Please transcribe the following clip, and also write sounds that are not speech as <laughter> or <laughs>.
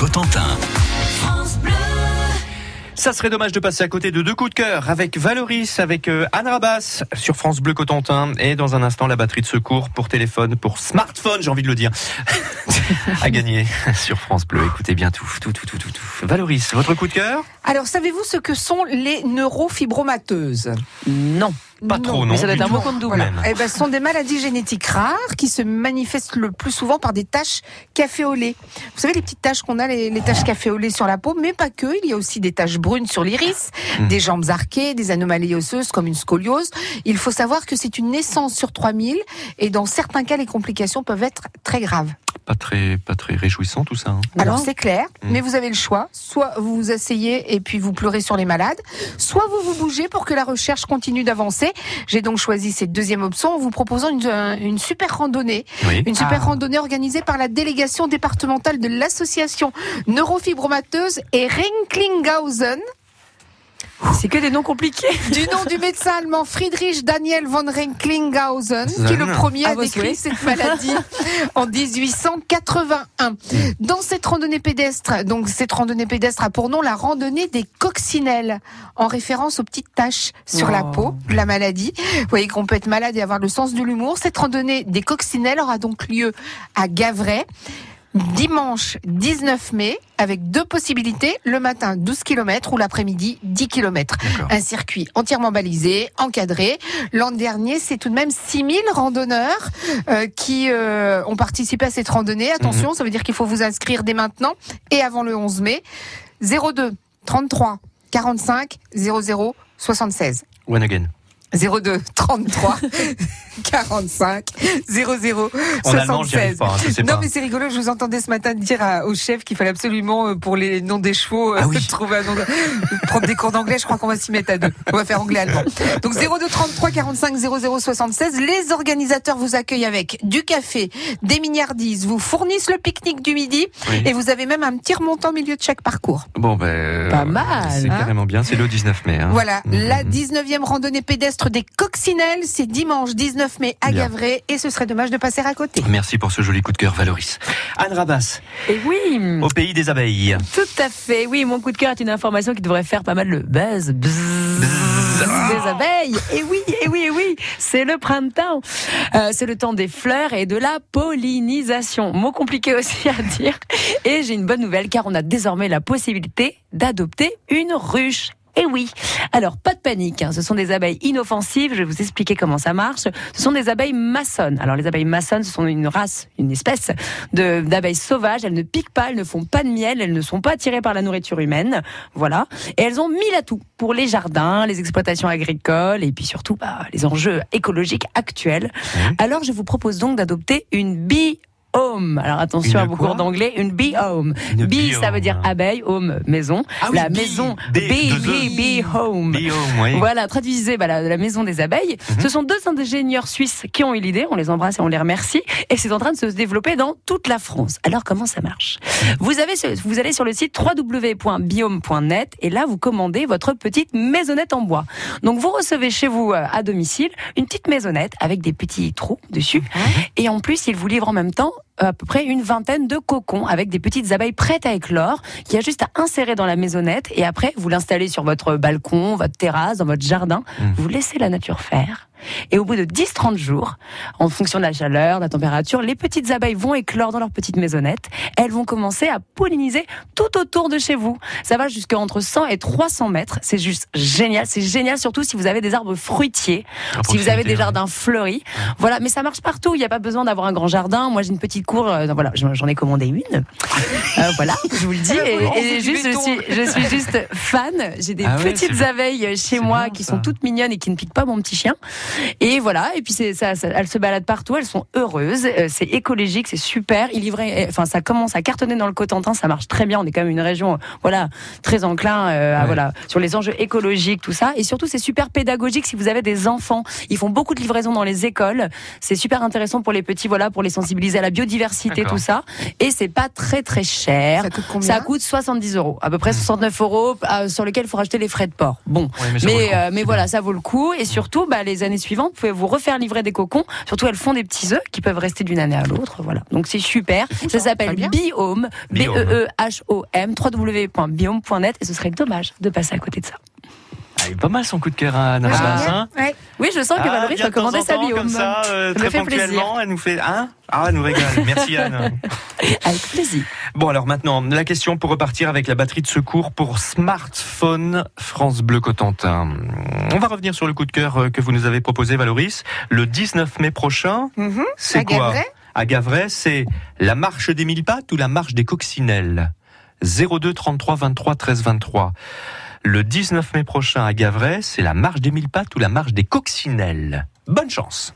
Cotentin. Ça serait dommage de passer à côté de deux coups de cœur avec Valoris, avec euh, Anne Rabas sur France Bleu Cotentin et dans un instant la batterie de secours pour téléphone, pour smartphone, j'ai envie de le dire, <laughs> à gagner <laughs> sur France Bleu. Écoutez bien tout, tout, tout, tout, tout. tout. Valoris, votre coup de cœur? Alors, savez-vous ce que sont les neurofibromateuses Non. Pas trop, non Mais ça doit être un mot double. Même. Eh ben, ce sont des maladies génétiques rares qui se manifestent le plus souvent par des taches café au lait. Vous savez les petites taches qu'on a, les, les taches café au lait sur la peau, mais pas que. Il y a aussi des taches brunes sur l'iris, Hmm. des jambes arquées, des anomalies osseuses comme une scoliose. Il faut savoir que c'est une naissance sur 3000 et dans certains cas, les complications peuvent être très graves. Pas très, pas très réjouissant tout ça. hein. Alors c'est clair, Mm. mais vous avez le choix. Soit vous vous asseyez et puis vous pleurez sur les malades, soit vous vous bougez pour que la recherche continue d'avancer. J'ai donc choisi cette deuxième option en vous proposant une, euh, une super randonnée. Oui. Une super Ah. randonnée organisée par la délégation départementale de l'association neurofibromateuse et Renklinghausen, C'est que des noms compliqués. <laughs> du nom du médecin allemand Friedrich Daniel von Renklinghausen, qui le premier À a vos décrit souhaits. cette maladie <laughs> en 1881. Dans cette randonnée pédestre, donc cette randonnée pédestre a pour nom la randonnée des coccinelles, en référence aux petites taches sur la Oh. peau, la maladie. Vous voyez qu'on peut être malade et avoir le sens de l'humour. Cette randonnée des coccinelles aura donc lieu à Gavray. Dimanche 19 mai, avec deux possibilités, le matin 12 km ou l'après-midi 10 km. Un circuit entièrement balisé, encadré. L'an dernier, c'est tout de même 6000 randonneurs euh, qui euh, ont participé à cette randonnée. Attention, ça veut dire qu'il faut vous inscrire dès maintenant et avant le 11 mai. 02 33 45 00 76. One again. 02 33 45 00 En allemand, j'y arrive 76. pas, hein, je sais Non pas. mais c'est rigolo, je vous entendais ce matin dire à- au chef qu'il fallait absolument euh, pour les noms des chevaux euh, Ah oui. <laughs> trouver un nom de- prendre des cours d'anglais, je crois qu'on va s'y mettre à deux. On va faire anglais allemand. Donc 02 33 45 00 76, les organisateurs vous accueillent avec du café, des mignardises, vous fournissent le pique-nique du midi Oui. et vous avez même un petit remontant au milieu de chaque parcours. Bon, ben. Pas mal, C'est hein. carrément bien, c'est le 19 mai. hein. Voilà, Mhm. la 19e randonnée pédestre des Coccinelles, c'est dimanche 19 mai à Bien. Gavray et ce serait dommage de passer à côté. Merci pour ce joli coup de cœur, Valoris. Anne Rabas, Et oui, au pays des abeilles. tout à fait. Oui, mon coup de cœur est une information qui devrait faire pas mal le buzz. Bzzz, des abeilles. Et oui, et oui, et oui, c'est le printemps. Euh, c'est le temps des fleurs et de la pollinisation. Mot compliqué aussi à dire. Et j'ai une bonne nouvelle car on a désormais la possibilité d'adopter une ruche. Et oui. Alors, pas de panique. hein. Ce sont des abeilles inoffensives. Je vais vous expliquer comment ça marche. Ce sont des abeilles maçonnes. Alors, les abeilles maçonnes, ce sont une race, une espèce d'abeilles sauvages. Elles ne piquent pas, elles ne font pas de miel, elles ne sont pas attirées par la nourriture humaine. Voilà. Et elles ont mille atouts pour les jardins, les exploitations agricoles et puis surtout bah, les enjeux écologiques actuels. Alors, je vous propose donc d'adopter une bee home. Alors attention Une à vos cours d'anglais, une bee home. Une Bee, bee ça veut dire home. abeille, home, maison. Ah oui, la bee, maison, bee, deux bee, E. bee home. Oui. Voilà, traduisez bah, la, la maison des abeilles. Mhm. Ce sont deux ingénieurs suisses qui ont eu l'idée. On les embrasse et on les remercie. Et c'est en train de se développer dans toute la France. Alors comment ça marche? Vous avez, vous allez sur le site www.biome.net et là vous commandez votre petite maisonnette en bois. Donc vous recevez chez vous euh, à domicile une petite maisonnette avec des petits trous dessus. Et en plus, ils vous livrent en même temps à peu près une vingtaine de cocons avec des petites abeilles prêtes à éclore qu'il y a juste à insérer dans la maisonnette et après vous l'installez sur votre balcon, votre terrasse, dans votre jardin. Mhm. Vous laissez la nature faire. Et au bout de 10-30 jours, en fonction de la chaleur, de la température, les petites abeilles vont éclore dans leur petite maisonnette. Elles vont commencer à polliniser tout autour de chez vous. Ça va jusqu'à entre 100 et 300 mètres. C'est juste génial. C'est génial surtout si vous avez des arbres fruitiers, À si vous avez des jardins fleuris. Voilà, mais ça marche partout. Il n'y a pas besoin d'avoir un grand jardin. Moi, j'ai une petite cour. euh, voilà, j'en ai commandé une. Euh, voilà, je vous le dis. <laughs> Et, juste, je suis, je suis juste fan. J'ai des Ah petites abeilles chez moi bien, qui ça. sont toutes mignonnes et qui ne piquent pas mon petit chien. Et voilà. Et puis c'est ça, ça- elles se baladent partout. Elles sont heureuses. Euh, C'est écologique, c'est super. Il livrait, enfin, ça commence à cartonner dans le Cotentin. Ça marche très bien. On est quand même une région, euh, voilà, très enclin, euh, à, voilà, sur les enjeux écologiques, tout ça. Et surtout, c'est super pédagogique si vous avez des enfants. Ils font beaucoup de livraisons dans les écoles. C'est super intéressant pour les petits, voilà, pour les sensibiliser à la biodiversité, tout ça. Et c'est pas très très cher. Ça coûte combien Ça coûte 70 euros, à peu près 69 euros, euh, sur lesquels il faut rajouter les frais de port. Bon, Ouais, mais mais euh, mais voilà, ça vaut le coup. Et surtout, bah, les années suivante, vous pouvez vous refaire livrer des cocons. Surtout, elles font des petits œufs qui peuvent rester d'une année à l'autre. Voilà. Donc c'est super. Ça s'appelle Biome. B-E-E-H-O-M, www.biome.net. Et ce serait dommage de passer à côté de ça. Ah, il est pas mal son coup de cœur à Anna Rabas, hein Ouais. Oui, je sens que Ah, Valérie recommandait en sa Biome. Comme ça, euh, Ça très plaisir. ponctuellement, elle nous fait, hein Ah, elle nous régale. Merci Anne. <laughs> Avec plaisir. Bon alors maintenant, la question pour repartir avec la batterie de secours pour smartphone France Bleu Cotentin. On va revenir sur le coup de cœur euh, que vous nous avez proposé, Valoris. Le 19 mai prochain, Mhm. c'est À quoi Gavray À Gavray, c'est la marche des mille pattes ou la marche des coccinelles? 02 33 23 13 23. Le 19 mai prochain à Gavray, c'est la marche des mille pattes ou la marche des coccinelles. Bonne chance